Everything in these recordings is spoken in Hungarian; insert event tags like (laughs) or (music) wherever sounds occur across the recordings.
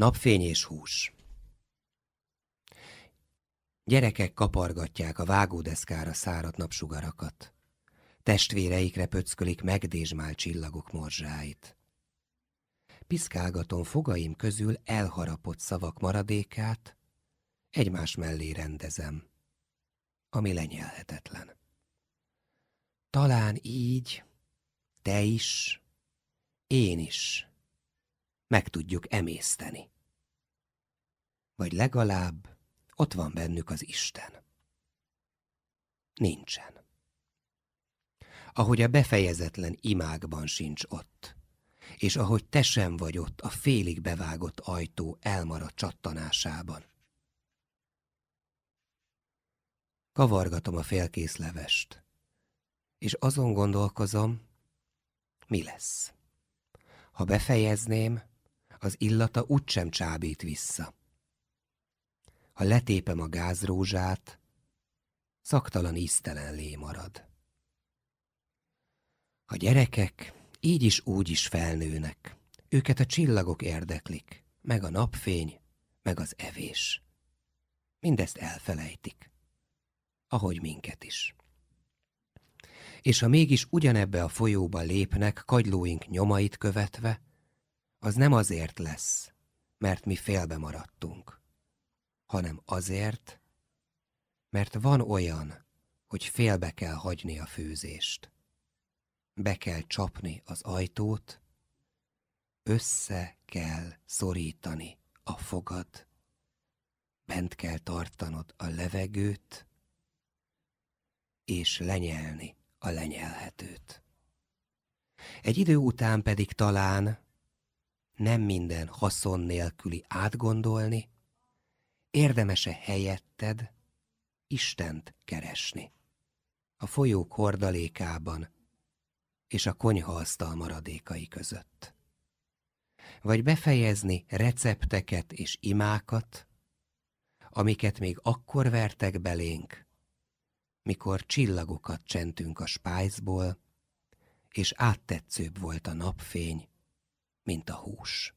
Napfény és hús. Gyerekek kapargatják a vágódeszkára száradt napsugarakat. Testvéreikre pöckölik megdésmál csillagok morzsáit. Piszkálgatom fogaim közül elharapott szavak maradékát, egymás mellé rendezem, ami lenyelhetetlen. Talán így te is, én is meg tudjuk emészteni. Vagy legalább ott van bennük az Isten. Nincsen. Ahogy a befejezetlen imákban sincs ott, és ahogy te sem vagy ott a félig bevágott ajtó elmaradt csattanásában. Kavargatom a félkész levest, és azon gondolkozom, mi lesz. Ha befejezném, az illata úgysem csábít vissza. Ha letépem a gázrózsát, szaktalan íztelen lé marad. A gyerekek így is úgy is felnőnek. Őket a csillagok érdeklik, meg a napfény, meg az evés. Mindezt elfelejtik, ahogy minket is. És ha mégis ugyanebbe a folyóba lépnek, kagylóink nyomait követve, az nem azért lesz, mert mi félbe maradtunk, hanem azért, mert van olyan, hogy félbe kell hagyni a főzést. Be kell csapni az ajtót, össze kell szorítani a fogad, bent kell tartanod a levegőt, és lenyelni a lenyelhetőt. Egy idő után pedig talán nem minden haszon nélküli átgondolni, érdemese helyetted Istent keresni. A folyók hordalékában és a konyhaasztal maradékai között. Vagy befejezni recepteket és imákat, amiket még akkor vertek belénk, mikor csillagokat csentünk a spájzból, és áttetszőbb volt a napfény, mint a hús.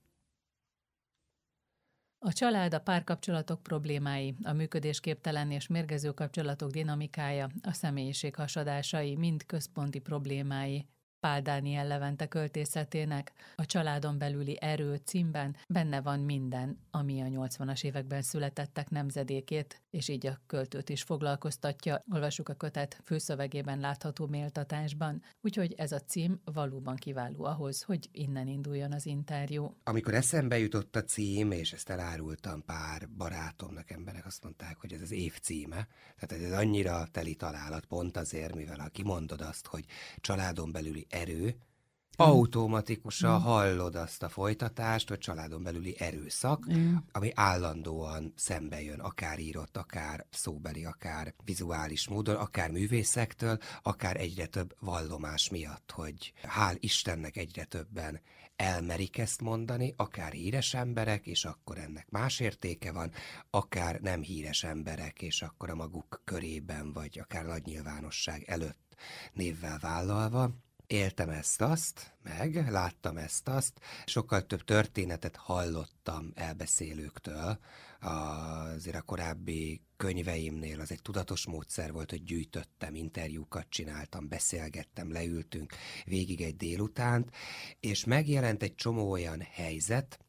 A család, a párkapcsolatok problémái, a működésképtelen és mérgező kapcsolatok dinamikája, a személyiség hasadásai mind központi problémái Pál Dániel Levente költészetének a Családon belüli erő címben benne van minden, ami a 80-as években születettek nemzedékét, és így a költőt is foglalkoztatja. Olvassuk a kötet főszövegében látható méltatásban, úgyhogy ez a cím valóban kiváló ahhoz, hogy innen induljon az interjú. Amikor eszembe jutott a cím, és ezt elárultam pár barátomnak, emberek azt mondták, hogy ez az év címe, tehát ez annyira teli találat, pont azért, mivel ha kimondod azt, hogy családon belüli erő, automatikusan mm. hallod azt a folytatást, hogy családon belüli erőszak, mm. ami állandóan szembe jön, akár írott, akár szóbeli, akár vizuális módon, akár művészektől, akár egyre több vallomás miatt, hogy hál' Istennek egyre többen elmerik ezt mondani, akár híres emberek, és akkor ennek más értéke van, akár nem híres emberek, és akkor a maguk körében, vagy akár nagy nyilvánosság előtt névvel vállalva éltem ezt-azt, meg láttam ezt-azt, sokkal több történetet hallottam elbeszélőktől, azért a korábbi könyveimnél az egy tudatos módszer volt, hogy gyűjtöttem, interjúkat csináltam, beszélgettem, leültünk végig egy délutánt, és megjelent egy csomó olyan helyzet,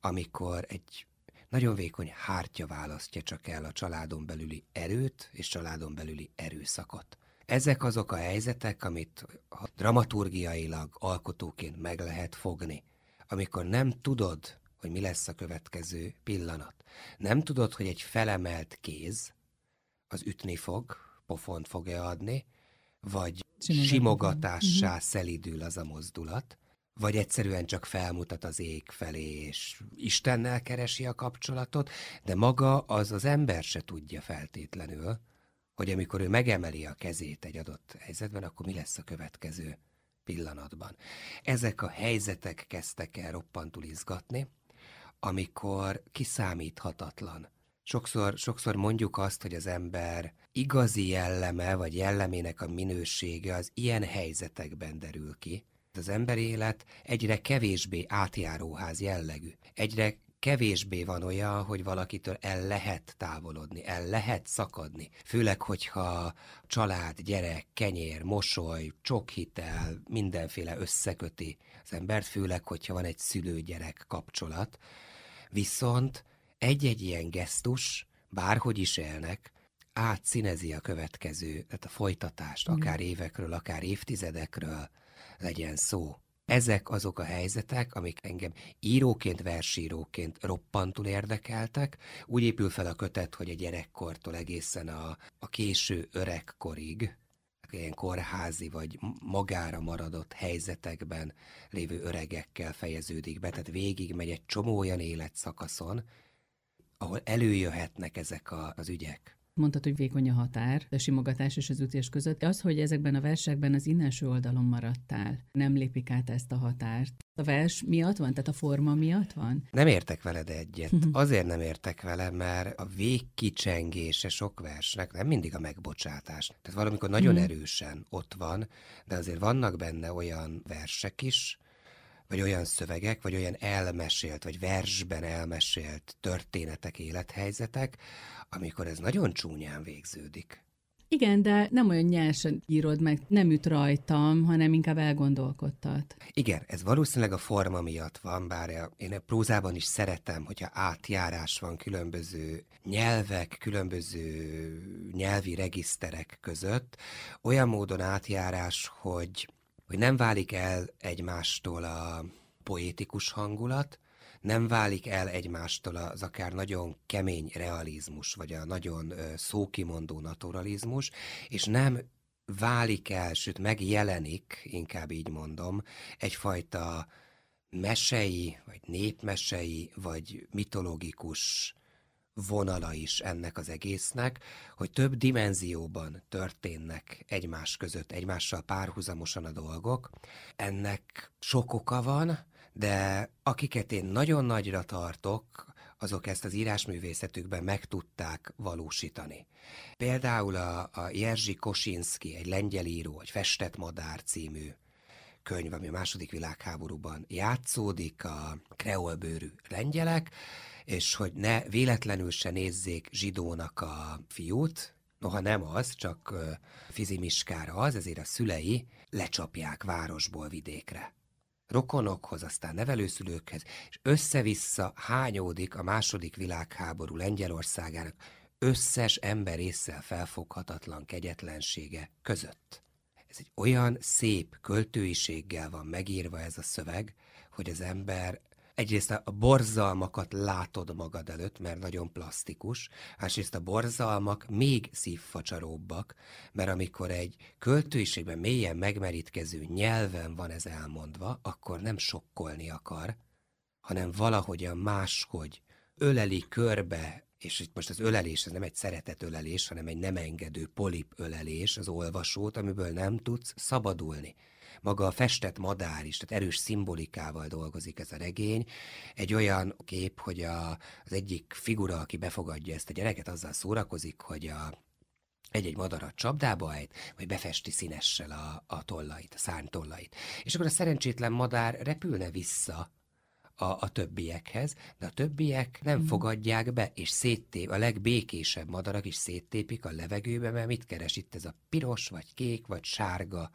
amikor egy nagyon vékony hártya választja csak el a családon belüli erőt és családon belüli erőszakot. Ezek azok a helyzetek, amit dramaturgiailag alkotóként meg lehet fogni. Amikor nem tudod, hogy mi lesz a következő pillanat. Nem tudod, hogy egy felemelt kéz az ütni fog, pofont fog-e adni, vagy simogatássá uh-huh. szelidül az a mozdulat, vagy egyszerűen csak felmutat az ég felé, és Istennel keresi a kapcsolatot, de maga az az ember se tudja feltétlenül, hogy amikor ő megemeli a kezét egy adott helyzetben, akkor mi lesz a következő pillanatban. Ezek a helyzetek kezdtek el roppantul izgatni, amikor kiszámíthatatlan. Sokszor, sokszor mondjuk azt, hogy az ember igazi jelleme, vagy jellemének a minősége az ilyen helyzetekben derül ki. Az ember élet egyre kevésbé átjáróház jellegű, egyre kevésbé van olyan, hogy valakitől el lehet távolodni, el lehet szakadni. Főleg, hogyha család, gyerek, kenyér, mosoly, csokhitel, mindenféle összeköti az embert, főleg, hogyha van egy szülő-gyerek kapcsolat. Viszont egy-egy ilyen gesztus, bárhogy is élnek, átszínezi a következő, tehát a folytatást, akár évekről, akár évtizedekről legyen szó. Ezek azok a helyzetek, amik engem íróként, versíróként roppantul érdekeltek. Úgy épül fel a kötet, hogy a gyerekkortól egészen a, a késő öregkorig, ilyen kórházi vagy magára maradott helyzetekben lévő öregekkel fejeződik be, tehát végig megy egy csomó olyan életszakaszon, ahol előjöhetnek ezek a, az ügyek. Mondtad, hogy vékony a határ, a simogatás és az ütés között. Az, hogy ezekben a versekben az innenső oldalon maradtál, nem lépik át ezt a határt. A vers miatt van? Tehát a forma miatt van? Nem értek veled egyet. Azért nem értek vele, mert a végkicsengése sok versnek nem mindig a megbocsátás. Tehát valamikor nagyon mhm. erősen ott van, de azért vannak benne olyan versek is, vagy olyan szövegek, vagy olyan elmesélt, vagy versben elmesélt történetek, élethelyzetek, amikor ez nagyon csúnyán végződik. Igen, de nem olyan nyersen írod meg, nem üt rajtam, hanem inkább elgondolkodtat. Igen, ez valószínűleg a forma miatt van, bár én a prózában is szeretem, hogyha átjárás van különböző nyelvek, különböző nyelvi regiszterek között, olyan módon átjárás, hogy, hogy nem válik el egymástól a poétikus hangulat, nem válik el egymástól az akár nagyon kemény realizmus, vagy a nagyon szókimondó naturalizmus, és nem válik el, sőt megjelenik, inkább így mondom, egyfajta mesei, vagy népmesei, vagy mitológikus vonala is ennek az egésznek, hogy több dimenzióban történnek egymás között, egymással párhuzamosan a dolgok. Ennek sok oka van, de akiket én nagyon nagyra tartok, azok ezt az írásművészetükben meg tudták valósítani. Például a, a Jerzy Kosinski, egy lengyel író, egy Festett Madár című könyv, ami a második világháborúban játszódik, a kreolbőrű lengyelek, és hogy ne véletlenül se nézzék zsidónak a fiút, noha nem az, csak fizimiskára az, ezért a szülei lecsapják városból vidékre rokonokhoz, aztán nevelőszülőkhez, és össze-vissza hányódik a második világháború Lengyelországának összes ember felfoghatatlan kegyetlensége között. Ez egy olyan szép költőiséggel van megírva ez a szöveg, hogy az ember egyrészt a borzalmakat látod magad előtt, mert nagyon plastikus, másrészt a borzalmak még szívfacsaróbbak, mert amikor egy költőiségben mélyen megmerítkező nyelven van ez elmondva, akkor nem sokkolni akar, hanem valahogyan máshogy öleli körbe, és itt most az ölelés, ez nem egy szeretet ölelés, hanem egy nem engedő polip ölelés az olvasót, amiből nem tudsz szabadulni maga a festett madár is, tehát erős szimbolikával dolgozik ez a regény. Egy olyan kép, hogy a, az egyik figura, aki befogadja ezt a gyereket, azzal szórakozik, hogy a egy-egy madarat csapdába ejt, vagy befesti színessel a, a tollait, a szárnytollait. És akkor a szerencsétlen madár repülne vissza a, a többiekhez, de a többiek nem mm. fogadják be, és széttép, a legbékésebb madarak is széttépik a levegőbe, mert mit keres itt ez a piros, vagy kék, vagy sárga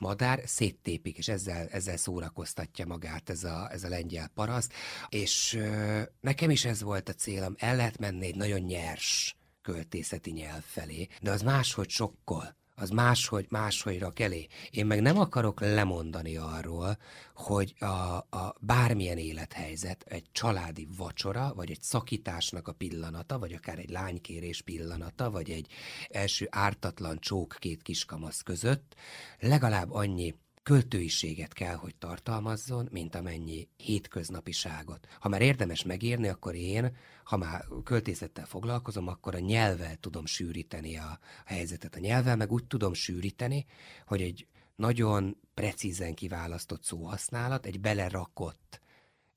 madár, széttépik, és ezzel, ezzel szórakoztatja magát ez a, ez a lengyel paraszt, és ö, nekem is ez volt a célom, el lehet menni egy nagyon nyers költészeti nyelv felé, de az máshogy sokkol az máshogy, máshogy rak elé. Én meg nem akarok lemondani arról, hogy a, a bármilyen élethelyzet, egy családi vacsora, vagy egy szakításnak a pillanata, vagy akár egy lánykérés pillanata, vagy egy első ártatlan csók két kiskamasz között legalább annyi költőiséget kell, hogy tartalmazzon, mint amennyi hétköznapiságot. Ha már érdemes megírni, akkor én, ha már költészettel foglalkozom, akkor a nyelvvel tudom sűríteni a, helyzetet. A nyelvvel meg úgy tudom sűríteni, hogy egy nagyon precízen kiválasztott szóhasználat, egy belerakott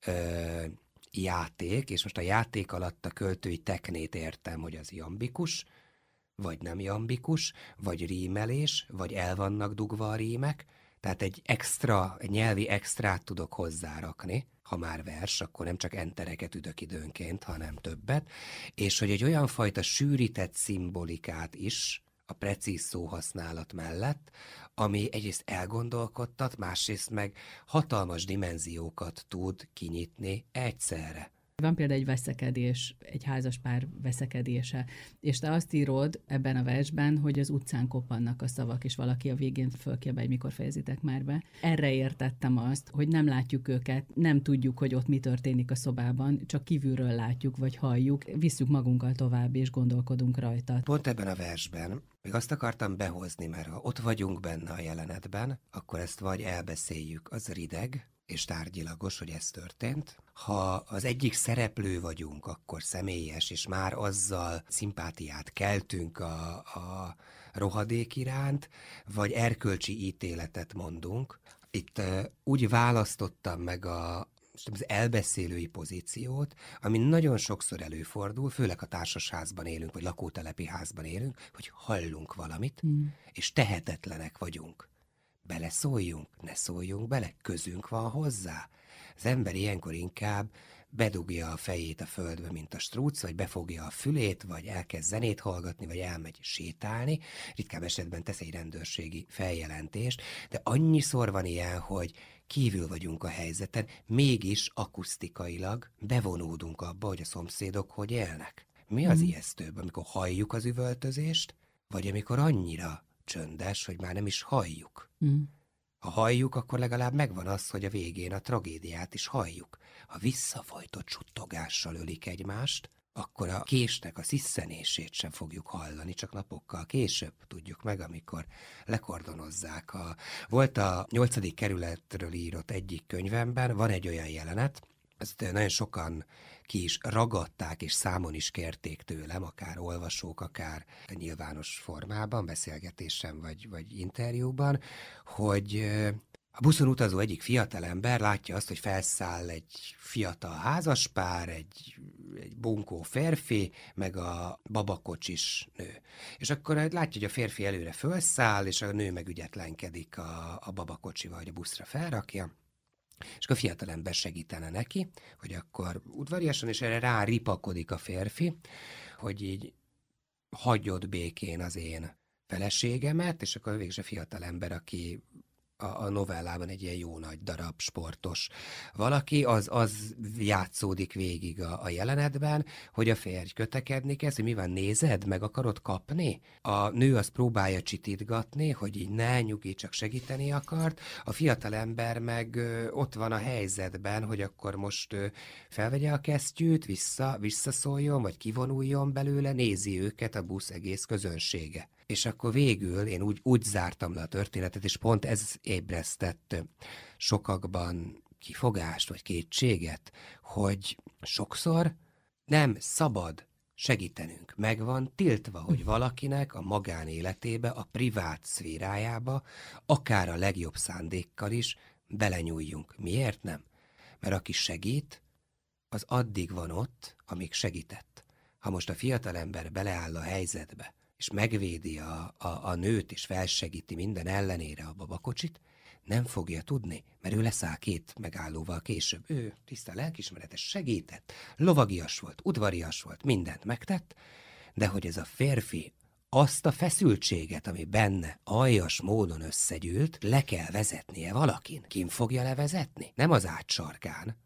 ö, játék, és most a játék alatt a költői teknét értem, hogy az jambikus, vagy nem jambikus, vagy rímelés, vagy el vannak dugva a rímek, Tehát egy extra, egy nyelvi extrát tudok hozzárakni, ha már vers, akkor nem csak entereket üdök időnként, hanem többet, és hogy egy olyan fajta sűrített szimbolikát is, a precíz szóhasználat mellett, ami egyrészt elgondolkodtat, másrészt meg hatalmas dimenziókat tud kinyitni egyszerre. Van például egy veszekedés, egy házaspár veszekedése, és te azt írod ebben a versben, hogy az utcán koppannak a szavak, és valaki a végén fölkiabál, mikor fejezitek már be. Erre értettem azt, hogy nem látjuk őket, nem tudjuk, hogy ott mi történik a szobában, csak kívülről látjuk, vagy halljuk, visszük magunkkal tovább, és gondolkodunk rajta. Pont ebben a versben még azt akartam behozni, mert ha ott vagyunk benne a jelenetben, akkor ezt vagy elbeszéljük, az rideg, és tárgyilagos, hogy ez történt. Ha az egyik szereplő vagyunk, akkor személyes, és már azzal szimpátiát keltünk a, a rohadék iránt, vagy erkölcsi ítéletet mondunk. Itt uh, úgy választottam meg a, az elbeszélői pozíciót, ami nagyon sokszor előfordul, főleg a társasházban élünk, vagy lakótelepi házban élünk, hogy hallunk valamit, mm. és tehetetlenek vagyunk beleszóljunk, ne szóljunk bele, közünk van hozzá. Az ember ilyenkor inkább bedugja a fejét a földbe, mint a strúc, vagy befogja a fülét, vagy elkezd zenét hallgatni, vagy elmegy sétálni. Ritkább esetben tesz egy rendőrségi feljelentést, de annyiszor van ilyen, hogy kívül vagyunk a helyzeten, mégis akusztikailag bevonódunk abba, hogy a szomszédok hogy élnek. Mi az mm. ijesztőbb, amikor halljuk az üvöltözést, vagy amikor annyira csöndes, hogy már nem is halljuk. Mm. Ha halljuk, akkor legalább megvan az, hogy a végén a tragédiát is halljuk. Ha visszafajtott csutogással ölik egymást, akkor a késnek a sziszenését sem fogjuk hallani, csak napokkal később tudjuk meg, amikor lekordonozzák. A... Volt a nyolcadik kerületről írott egyik könyvemben, van egy olyan jelenet, ezt nagyon sokan ki is ragadták, és számon is kérték tőlem, akár olvasók, akár nyilvános formában, beszélgetésen vagy, vagy interjúban, hogy a buszon utazó egyik fiatalember látja azt, hogy felszáll egy fiatal házaspár, egy, egy bunkó férfi, meg a babakocsis nő. És akkor látja, hogy a férfi előre felszáll, és a nő meg ügyetlenkedik a, a babakocsival, vagy a buszra felrakja. És a fiatalember segítene neki, hogy akkor udvariasan, és erre rá ripakodik a férfi, hogy így hagyod békén az én feleségemet, és akkor végül a fiatalember, aki a, novellában egy ilyen jó nagy darab sportos valaki, az, az játszódik végig a, a jelenetben, hogy a férj kötekedni kezd, hogy mi van, nézed, meg akarod kapni? A nő azt próbálja csitítgatni, hogy így ne, nyugi, csak segíteni akart, a fiatal ember meg ö, ott van a helyzetben, hogy akkor most ö, felvegye a kesztyűt, vissza, visszaszóljon, vagy kivonuljon belőle, nézi őket a busz egész közönsége. És akkor végül én úgy, úgy zártam le a történetet, és pont ez ébresztett sokakban kifogást vagy kétséget, hogy sokszor nem szabad segítenünk. Meg van tiltva, hogy valakinek a magánéletébe, a privát szférájába, akár a legjobb szándékkal is belenyúljunk. Miért nem? Mert aki segít, az addig van ott, amíg segített. Ha most a fiatalember beleáll a helyzetbe, és megvédi a, a, a nőt, és felsegíti minden ellenére a babakocsit, nem fogja tudni, mert ő leszáll két megállóval később. Ő tiszta lelkismeretes, segített, lovagias volt, udvarias volt, mindent megtett, de hogy ez a férfi azt a feszültséget, ami benne aljas módon összegyűlt, le kell vezetnie valakin. Kim fogja levezetni? Nem az átsarkán,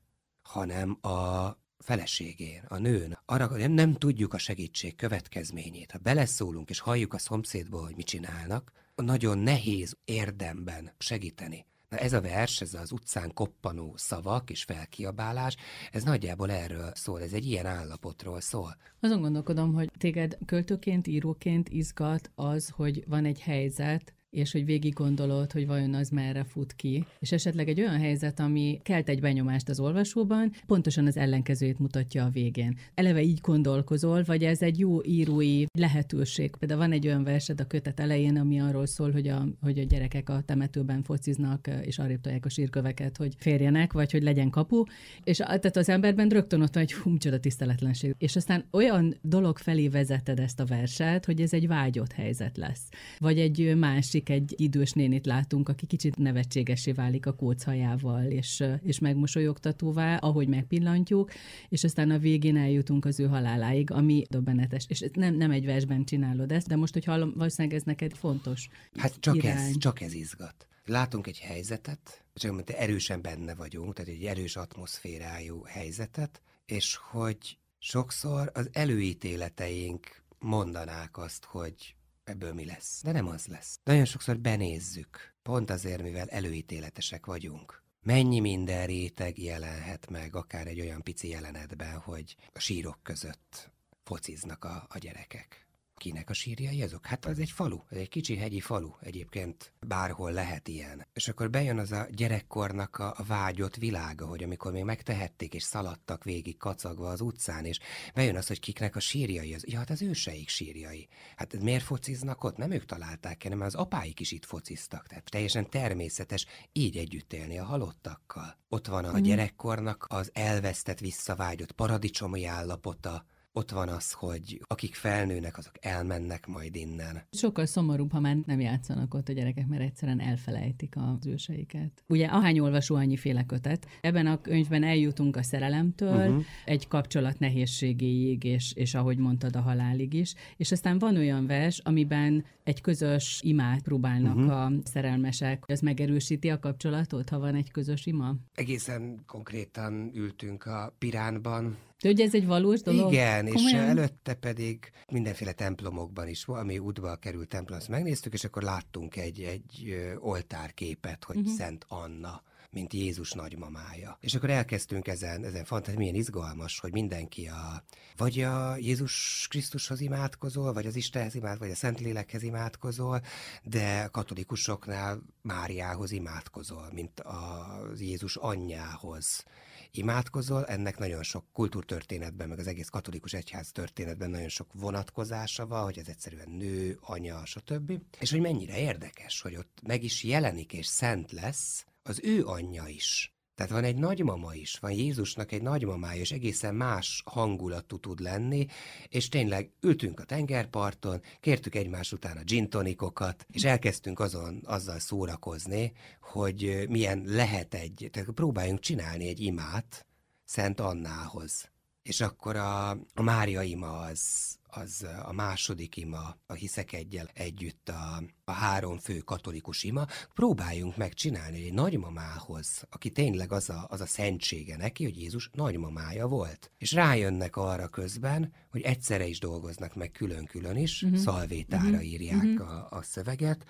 hanem a feleségén, a nőn, arra nem, nem tudjuk a segítség következményét. Ha beleszólunk és halljuk a szomszédból, hogy mit csinálnak, nagyon nehéz érdemben segíteni. Na ez a vers, ez az utcán koppanó szavak és felkiabálás, ez nagyjából erről szól, ez egy ilyen állapotról szól. Azon gondolkodom, hogy téged költőként, íróként izgat az, hogy van egy helyzet, és hogy végig gondolod, hogy vajon az merre fut ki, és esetleg egy olyan helyzet, ami kelt egy benyomást az olvasóban, pontosan az ellenkezőjét mutatja a végén. Eleve így gondolkozol, vagy ez egy jó írói lehetőség. Például van egy olyan versed a kötet elején, ami arról szól, hogy a, hogy a gyerekek a temetőben fociznak, és arrébb tolják a sírköveket, hogy férjenek, vagy hogy legyen kapu, és tehát az emberben rögtön ott van egy hum, csoda tiszteletlenség. És aztán olyan dolog felé vezeted ezt a verset, hogy ez egy vágyott helyzet lesz. Vagy egy másik másik egy idős nénit látunk, aki kicsit nevetségesé válik a kóchajával, és, és megmosolyogtatóvá, ahogy megpillantjuk, és aztán a végén eljutunk az ő haláláig, ami dobbenetes. És nem, nem egy versben csinálod ezt, de most, hogy hallom, valószínűleg ez neked fontos Hát csak irány. ez, csak ez izgat. Látunk egy helyzetet, csak erősen benne vagyunk, tehát egy erős atmoszférájú helyzetet, és hogy sokszor az előítéleteink mondanák azt, hogy ebből mi lesz. De nem az lesz. Nagyon sokszor benézzük, pont azért, mivel előítéletesek vagyunk. Mennyi minden réteg jelenhet meg, akár egy olyan pici jelenetben, hogy a sírok között fociznak a, a gyerekek. Kinek a sírjai azok? Hát az egy falu, ez egy kicsi hegyi falu. Egyébként bárhol lehet ilyen. És akkor bejön az a gyerekkornak a, vágyott világa, hogy amikor még megtehették és szaladtak végig kacagva az utcán, és bejön az, hogy kiknek a sírjai az. Ja, hát az őseik sírjai. Hát miért fociznak ott? Nem ők találták hanem az apáik is itt fociztak. Tehát teljesen természetes így együtt élni a halottakkal. Ott van a mm. gyerekkornak az elvesztett, visszavágyott paradicsomi állapota, ott van az, hogy akik felnőnek, azok elmennek majd innen. Sokkal szomorúbb, ha már nem játszanak ott a gyerekek, mert egyszerűen elfelejtik az őseiket. Ugye ahány olvasó, annyi féle kötet. Ebben a könyvben eljutunk a szerelemtől, uh-huh. egy kapcsolat nehézségéig, és, és ahogy mondtad, a halálig is. És aztán van olyan vers, amiben egy közös imát próbálnak uh-huh. a szerelmesek. Ez megerősíti a kapcsolatot, ha van egy közös ima? Egészen konkrétan ültünk a Piránban, de hogy ez egy valós dolog? Igen, Komolyan? és előtte pedig mindenféle templomokban is, ami útba került templom, azt megnéztük, és akkor láttunk egy, egy oltárképet, hogy uh-huh. Szent Anna mint Jézus nagymamája. És akkor elkezdtünk ezen, ezen fantázni, milyen izgalmas, hogy mindenki a, vagy a Jézus Krisztushoz imádkozol, vagy az Istenhez imádkozol, vagy a Szentlélekhez imádkozol, de katolikusoknál Máriához imádkozol, mint a Jézus anyjához imádkozol, ennek nagyon sok kultúrtörténetben, meg az egész katolikus egyház történetben nagyon sok vonatkozása van, hogy ez egyszerűen nő, anya, stb. És hogy mennyire érdekes, hogy ott meg is jelenik és szent lesz az ő anyja is. Tehát van egy nagymama is, van Jézusnak egy nagymamája, és egészen más hangulatú tud lenni, és tényleg ültünk a tengerparton, kértük egymás után a gin tonikokat, és elkezdtünk azon azzal szórakozni, hogy milyen lehet egy, tehát próbáljunk csinálni egy imát Szent Annához. És akkor a, a Mária ima az, az a második ima, a hiszek egyel együtt a, a három fő katolikus ima, próbáljunk meg csinálni egy nagymamához, aki tényleg az a, az a szentsége neki, hogy Jézus nagymamája volt. És rájönnek arra közben, hogy egyszerre is dolgoznak meg külön-külön is, uh-huh. szalvétára uh-huh. írják uh-huh. A, a szöveget,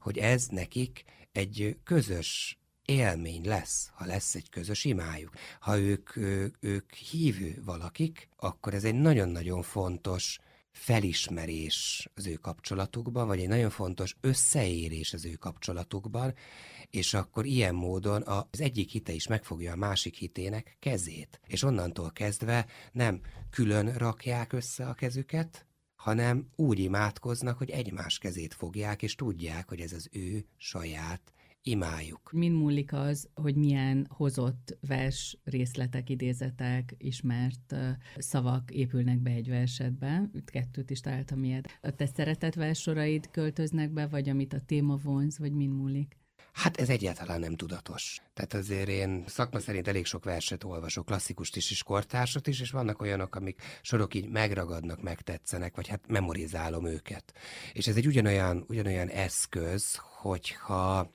hogy ez nekik egy közös élmény lesz, ha lesz egy közös imájuk. Ha ők, ők, ők hívő valakik, akkor ez egy nagyon-nagyon fontos felismerés az ő kapcsolatukban, vagy egy nagyon fontos összeérés az ő kapcsolatukban, és akkor ilyen módon az egyik hite is megfogja a másik hitének kezét. És onnantól kezdve nem külön rakják össze a kezüket, hanem úgy imádkoznak, hogy egymás kezét fogják, és tudják, hogy ez az ő saját imáljuk. Min múlik az, hogy milyen hozott vers részletek, idézetek, ismert szavak épülnek be egy versetbe? Kettőt is találtam ilyet. A te szeretett versoraid költöznek be, vagy amit a téma vonz, vagy min múlik? Hát ez egyáltalán nem tudatos. Tehát azért én szakma szerint elég sok verset olvasok, klasszikust is és kortársat is, és vannak olyanok, amik sorok így megragadnak, megtetszenek, vagy hát memorizálom őket. És ez egy ugyanolyan, ugyanolyan eszköz, hogyha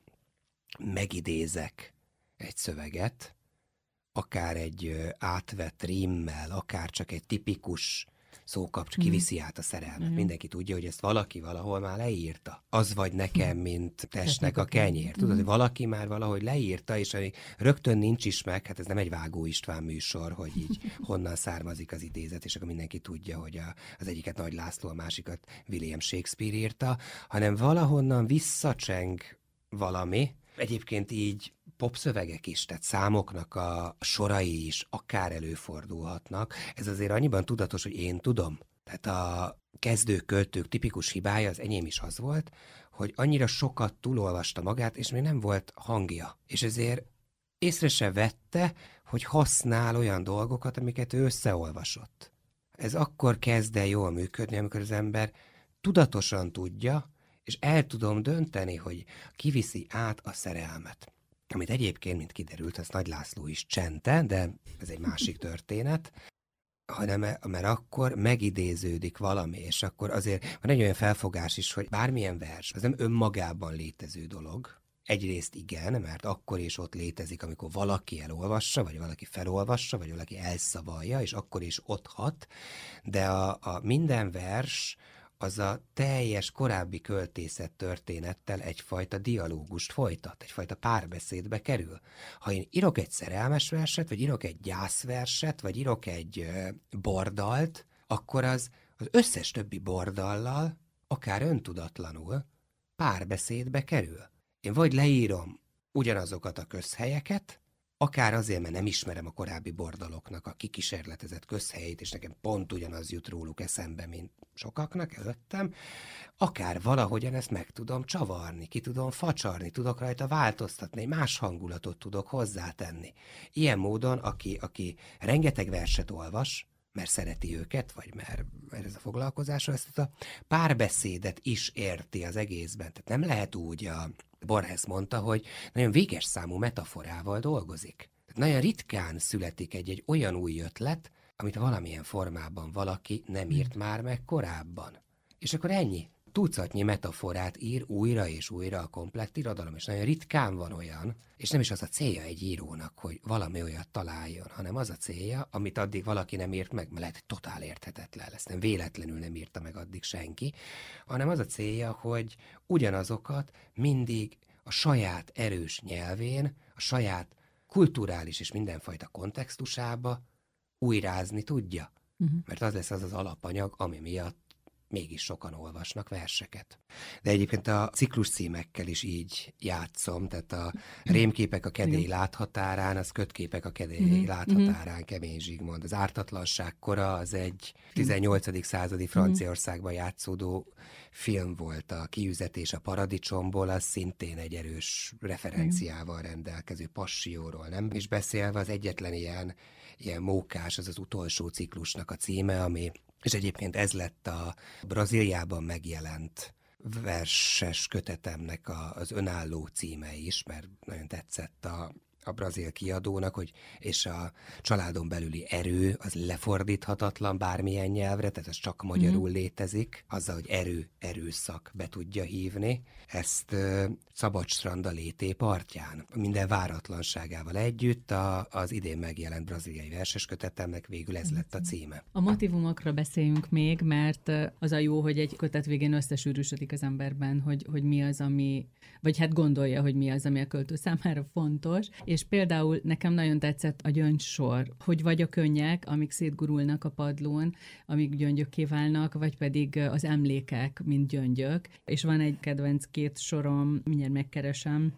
megidézek egy szöveget, akár egy átvett rímmel, akár csak egy tipikus szókapcs mm. kiviszi át a szerelmet. Mm. Mindenki tudja, hogy ezt valaki valahol már leírta. Az vagy nekem, mhm. mint testnek a kenyér. Tudod, hogy mhm. valaki már valahogy leírta, és rögtön nincs is meg, hát ez nem egy Vágó István műsor, hogy így (laughs) honnan származik az idézet, és akkor mindenki tudja, hogy a, az egyiket Nagy László, a másikat William Shakespeare írta, hanem valahonnan visszacseng valami, Egyébként így popszövegek is, tehát számoknak a sorai is akár előfordulhatnak. Ez azért annyiban tudatos, hogy én tudom. Tehát a kezdő költők tipikus hibája, az enyém is az volt, hogy annyira sokat túlolvasta magát, és még nem volt hangja. És ezért észre se vette, hogy használ olyan dolgokat, amiket ő összeolvasott. Ez akkor kezd el jól működni, amikor az ember tudatosan tudja, és el tudom dönteni, hogy kiviszi át a szerelmet. Amit egyébként, mint kiderült, az Nagy László is csente, de ez egy másik (laughs) történet hanem mert akkor megidéződik valami, és akkor azért van egy olyan felfogás is, hogy bármilyen vers, az nem önmagában létező dolog, Egyrészt igen, mert akkor is ott létezik, amikor valaki elolvassa, vagy valaki felolvassa, vagy valaki elszavalja, és akkor is ott hat, de a, a minden vers az a teljes korábbi költészet történettel egyfajta dialógust folytat, egyfajta párbeszédbe kerül. Ha én írok egy szerelmes verset, vagy írok egy gyászverset, vagy írok egy bordalt, akkor az az összes többi bordallal, akár öntudatlanul, párbeszédbe kerül. Én vagy leírom ugyanazokat a közhelyeket, akár azért, mert nem ismerem a korábbi bordaloknak a kikísérletezett közhelyét, és nekem pont ugyanaz jut róluk eszembe, mint sokaknak előttem, akár valahogyan ezt meg tudom csavarni, ki tudom facsarni, tudok rajta változtatni, más hangulatot tudok hozzátenni. Ilyen módon, aki, aki rengeteg verset olvas, mert szereti őket, vagy mert, mert ez a foglalkozása, ezt a párbeszédet is érti az egészben. Tehát nem lehet úgy a Borges mondta, hogy nagyon véges számú metaforával dolgozik. Nagyon ritkán születik egy-egy olyan új ötlet, amit valamilyen formában valaki nem írt hmm. már meg korábban. És akkor ennyi. Tucatnyi metaforát ír újra és újra a komplett irodalom, és nagyon ritkán van olyan, és nem is az a célja egy írónak, hogy valami olyat találjon, hanem az a célja, amit addig valaki nem írt meg, mert lehet, hogy totál érthetetlen lesz, nem véletlenül nem írta meg addig senki, hanem az a célja, hogy ugyanazokat mindig a saját erős nyelvén, a saját kulturális és mindenfajta kontextusába újrázni tudja. Uh-huh. Mert az lesz az az alapanyag, ami miatt mégis sokan olvasnak verseket. De egyébként a ciklus címekkel is így játszom, tehát a rémképek a kedély láthatárán, az kötképek a kedély uh-huh. láthatárán, Kemény Zsigmond. Az ártatlanság kora az egy 18. századi Franciaországban játszódó film volt, a kiüzetés a paradicsomból, az szintén egy erős referenciával rendelkező passióról, nem? És beszélve az egyetlen ilyen, ilyen mókás, az az utolsó ciklusnak a címe, ami és egyébként ez lett a Brazíliában megjelent verses kötetemnek a, az önálló címe is, mert nagyon tetszett a, a brazil kiadónak, hogy és a családon belüli erő az lefordíthatatlan bármilyen nyelvre, tehát ez csak magyarul mm. létezik, azzal, hogy erő, erőszak be tudja hívni. Ezt uh, Szabadstranda lété partján, minden váratlanságával együtt a, az idén megjelent braziliai verseskötetemnek végül ez lett a címe. A motivumokra beszéljünk még, mert az a jó, hogy egy kötet végén összesűrűsödik az emberben, hogy, hogy mi az, ami, vagy hát gondolja, hogy mi az, ami a költő számára fontos, és például nekem nagyon tetszett a gyöngysor, hogy vagy a könnyek, amik szétgurulnak a padlón, amik gyöngyökké válnak, vagy pedig az emlékek, mint gyöngyök. És van egy kedvenc két sorom, mindjárt megkeresem,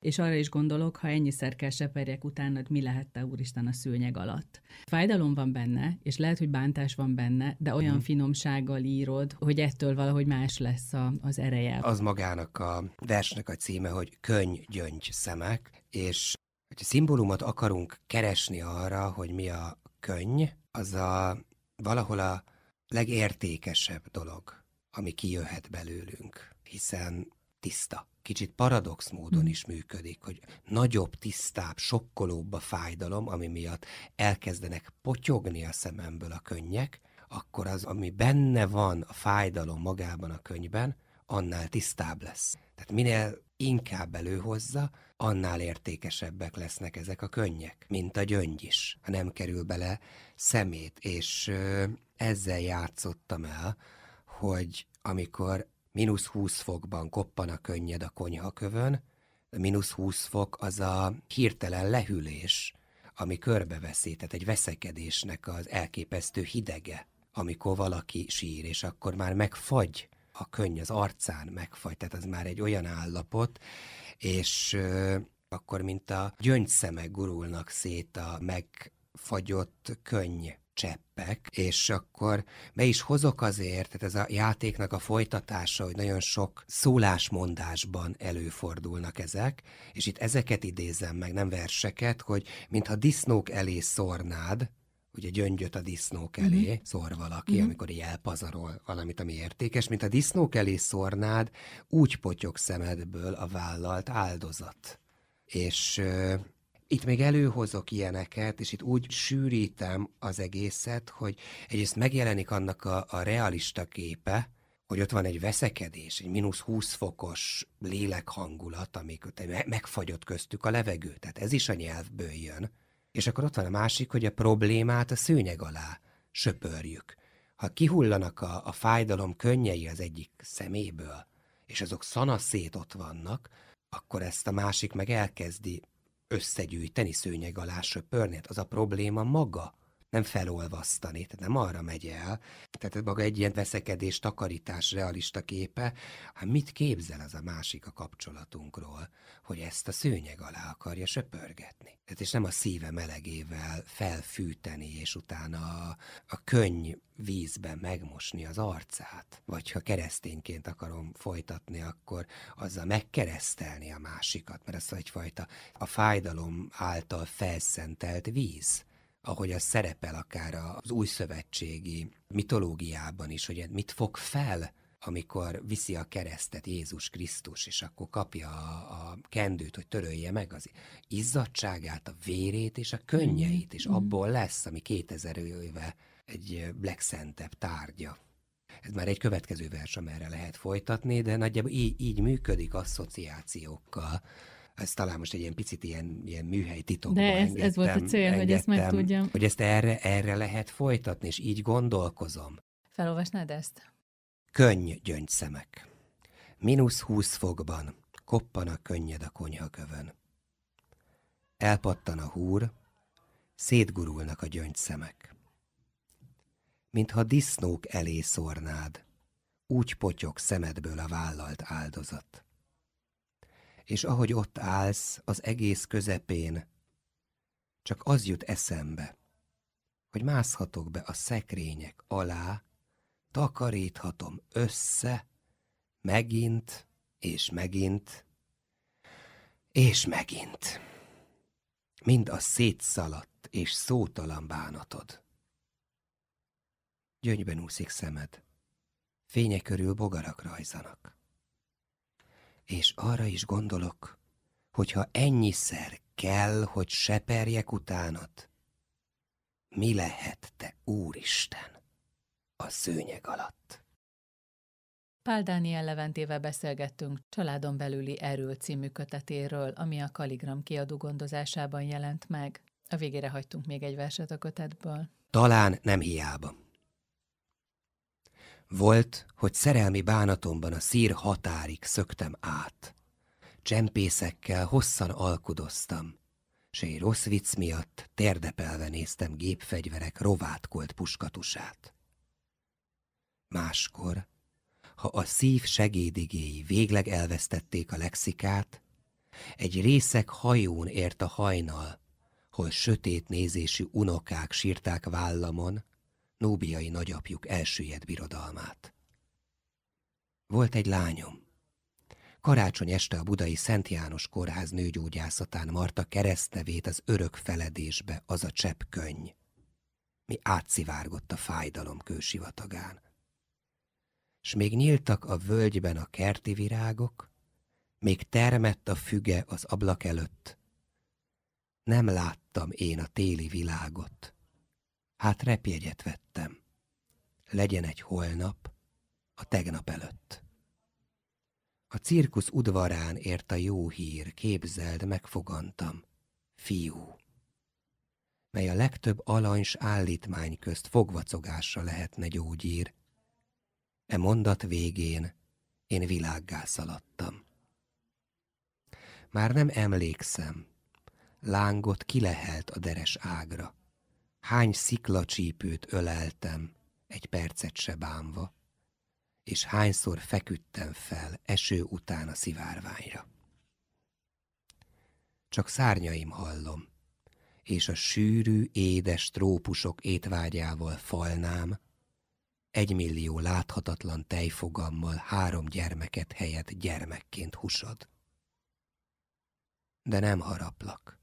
és arra is gondolok, ha ennyiszer kell seperjek utánad, mi lehette úristen a szőnyeg alatt. Fájdalom van benne, és lehet, hogy bántás van benne, de olyan mm. finomsággal írod, hogy ettől valahogy más lesz a, az ereje. Az magának a versnek a címe, hogy Könyv, gyöngy, szemek, és hogyha szimbólumot akarunk keresni arra, hogy mi a könny, az a valahol a legértékesebb dolog, ami kijöhet belőlünk, hiszen tiszta. Kicsit paradox módon is működik, hogy nagyobb, tisztább, sokkolóbb a fájdalom, ami miatt elkezdenek potyogni a szememből a könnyek, akkor az, ami benne van a fájdalom magában a könyvben, annál tisztább lesz. Tehát minél inkább előhozza, annál értékesebbek lesznek ezek a könnyek, mint a gyöngy is, ha nem kerül bele szemét. És ö, ezzel játszottam el, hogy amikor mínusz 20 fokban koppan a könnyed a konyhakövön, a mínusz 20 fok az a hirtelen lehűlés, ami körbeveszi, tehát egy veszekedésnek az elképesztő hidege, amikor valaki sír, és akkor már megfagy a könny az arcán megfagy, tehát az már egy olyan állapot, és akkor mint a gyöngyszemek gurulnak szét a megfagyott könny cseppek, és akkor be is hozok azért, tehát ez a játéknak a folytatása, hogy nagyon sok szólásmondásban előfordulnak ezek, és itt ezeket idézem meg, nem verseket, hogy mintha disznók elé szornád ugye gyöngyöt a disznók elé uh-huh. szor valaki, uh-huh. amikor így elpazarol valamit, ami értékes, mint a disznók elé szornád, úgy potyog szemedből a vállalt áldozat. És uh, itt még előhozok ilyeneket, és itt úgy sűrítem az egészet, hogy egyrészt megjelenik annak a, a realista képe, hogy ott van egy veszekedés, egy mínusz 20 fokos lélekhangulat, amik megfagyott köztük a levegő. Tehát ez is a nyelvből jön. És akkor ott van a másik, hogy a problémát a szőnyeg alá söpörjük. Ha kihullanak a, a fájdalom könnyei az egyik szeméből, és azok szanaszét ott vannak, akkor ezt a másik meg elkezdi összegyűjteni, szőnyeg alá söpörni. Hát az a probléma maga, nem felolvasztani, tehát nem arra megy el. Tehát maga egy ilyen veszekedés, takarítás, realista képe, hát mit képzel az a másik a kapcsolatunkról, hogy ezt a szőnyeg alá akarja söpörgetni. Tehát és nem a szíve melegével felfűteni, és utána a, a könny vízben megmosni az arcát. Vagy ha keresztényként akarom folytatni, akkor azzal megkeresztelni a másikat, mert ez egyfajta a fájdalom által felszentelt víz ahogy az szerepel akár az új szövetségi mitológiában is, hogy mit fog fel, amikor viszi a keresztet Jézus Krisztus, és akkor kapja a, a kendőt, hogy törölje meg az izzadságát, a vérét és a könnyeit, és abból lesz, ami 2000 éve egy legszentebb tárgya. Ez már egy következő vers, amerre lehet folytatni, de nagyjából így, így működik asszociációkkal ez talán most egy ilyen picit ilyen, ilyen műhely titokban De ez, engedtem, ez volt a cél, hogy ezt megtudjam. Hogy ezt erre, erre lehet folytatni, és így gondolkozom. Felolvasnád ezt? Könny gyöngyszemek. Minusz húsz fokban koppan a könnyed a konyhakövön. Elpattan a húr, szétgurulnak a gyöngyszemek. Mintha disznók elé szórnád, úgy potyog szemedből a vállalt áldozat és ahogy ott állsz az egész közepén, csak az jut eszembe, hogy mászhatok be a szekrények alá, takaríthatom össze, megint, és megint, és megint. Mind a szétszaladt és szótalan bánatod. Gyöngyben úszik szemed, fénye körül bogarak rajzanak és arra is gondolok, hogyha ennyiszer kell, hogy seperjek utánat, mi lehet te, Úristen, a szőnyeg alatt? Pál Dániel Leventével beszélgettünk Családon belüli erő című kötetéről, ami a Kaligram kiadó gondozásában jelent meg. A végére hagytunk még egy verset a kötetből. Talán nem hiába. Volt, hogy szerelmi bánatomban a szír határig szöktem át. Csempészekkel hosszan alkudoztam, s egy rossz vicc miatt térdepelve néztem gépfegyverek rovátkolt puskatusát. Máskor, ha a szív segédigéi végleg elvesztették a lexikát, egy részek hajón ért a hajnal, hol sötét nézésű unokák sírták vállamon, nóbiai nagyapjuk elsüllyedt birodalmát. Volt egy lányom. Karácsony este a budai Szent János kórház nőgyógyászatán marta keresztevét az örök feledésbe az a csepp könny, mi átszivárgott a fájdalom kősivatagán. S még nyíltak a völgyben a kerti virágok, még termett a füge az ablak előtt. Nem láttam én a téli világot, Hát repjegyet vettem. Legyen egy holnap, a tegnap előtt. A cirkusz udvarán ért a jó hír, képzeld, megfogantam. Fiú. Mely a legtöbb alanys állítmány közt fogvacogásra lehetne gyógyír. E mondat végén én világgá szaladtam. Már nem emlékszem, lángot kilehelt a deres ágra hány sziklacsípőt öleltem, egy percet se bánva, és hányszor feküdtem fel eső után a szivárványra. Csak szárnyaim hallom, és a sűrű, édes trópusok étvágyával falnám, egymillió láthatatlan tejfogammal három gyermeket helyett gyermekként husod. De nem haraplak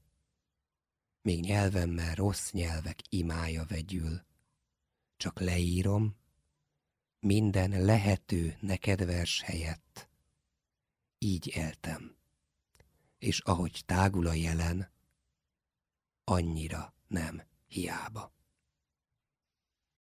még nyelvemmel rossz nyelvek imája vegyül. Csak leírom, minden lehető neked vers helyett. Így éltem. És ahogy tágul a jelen, annyira nem hiába.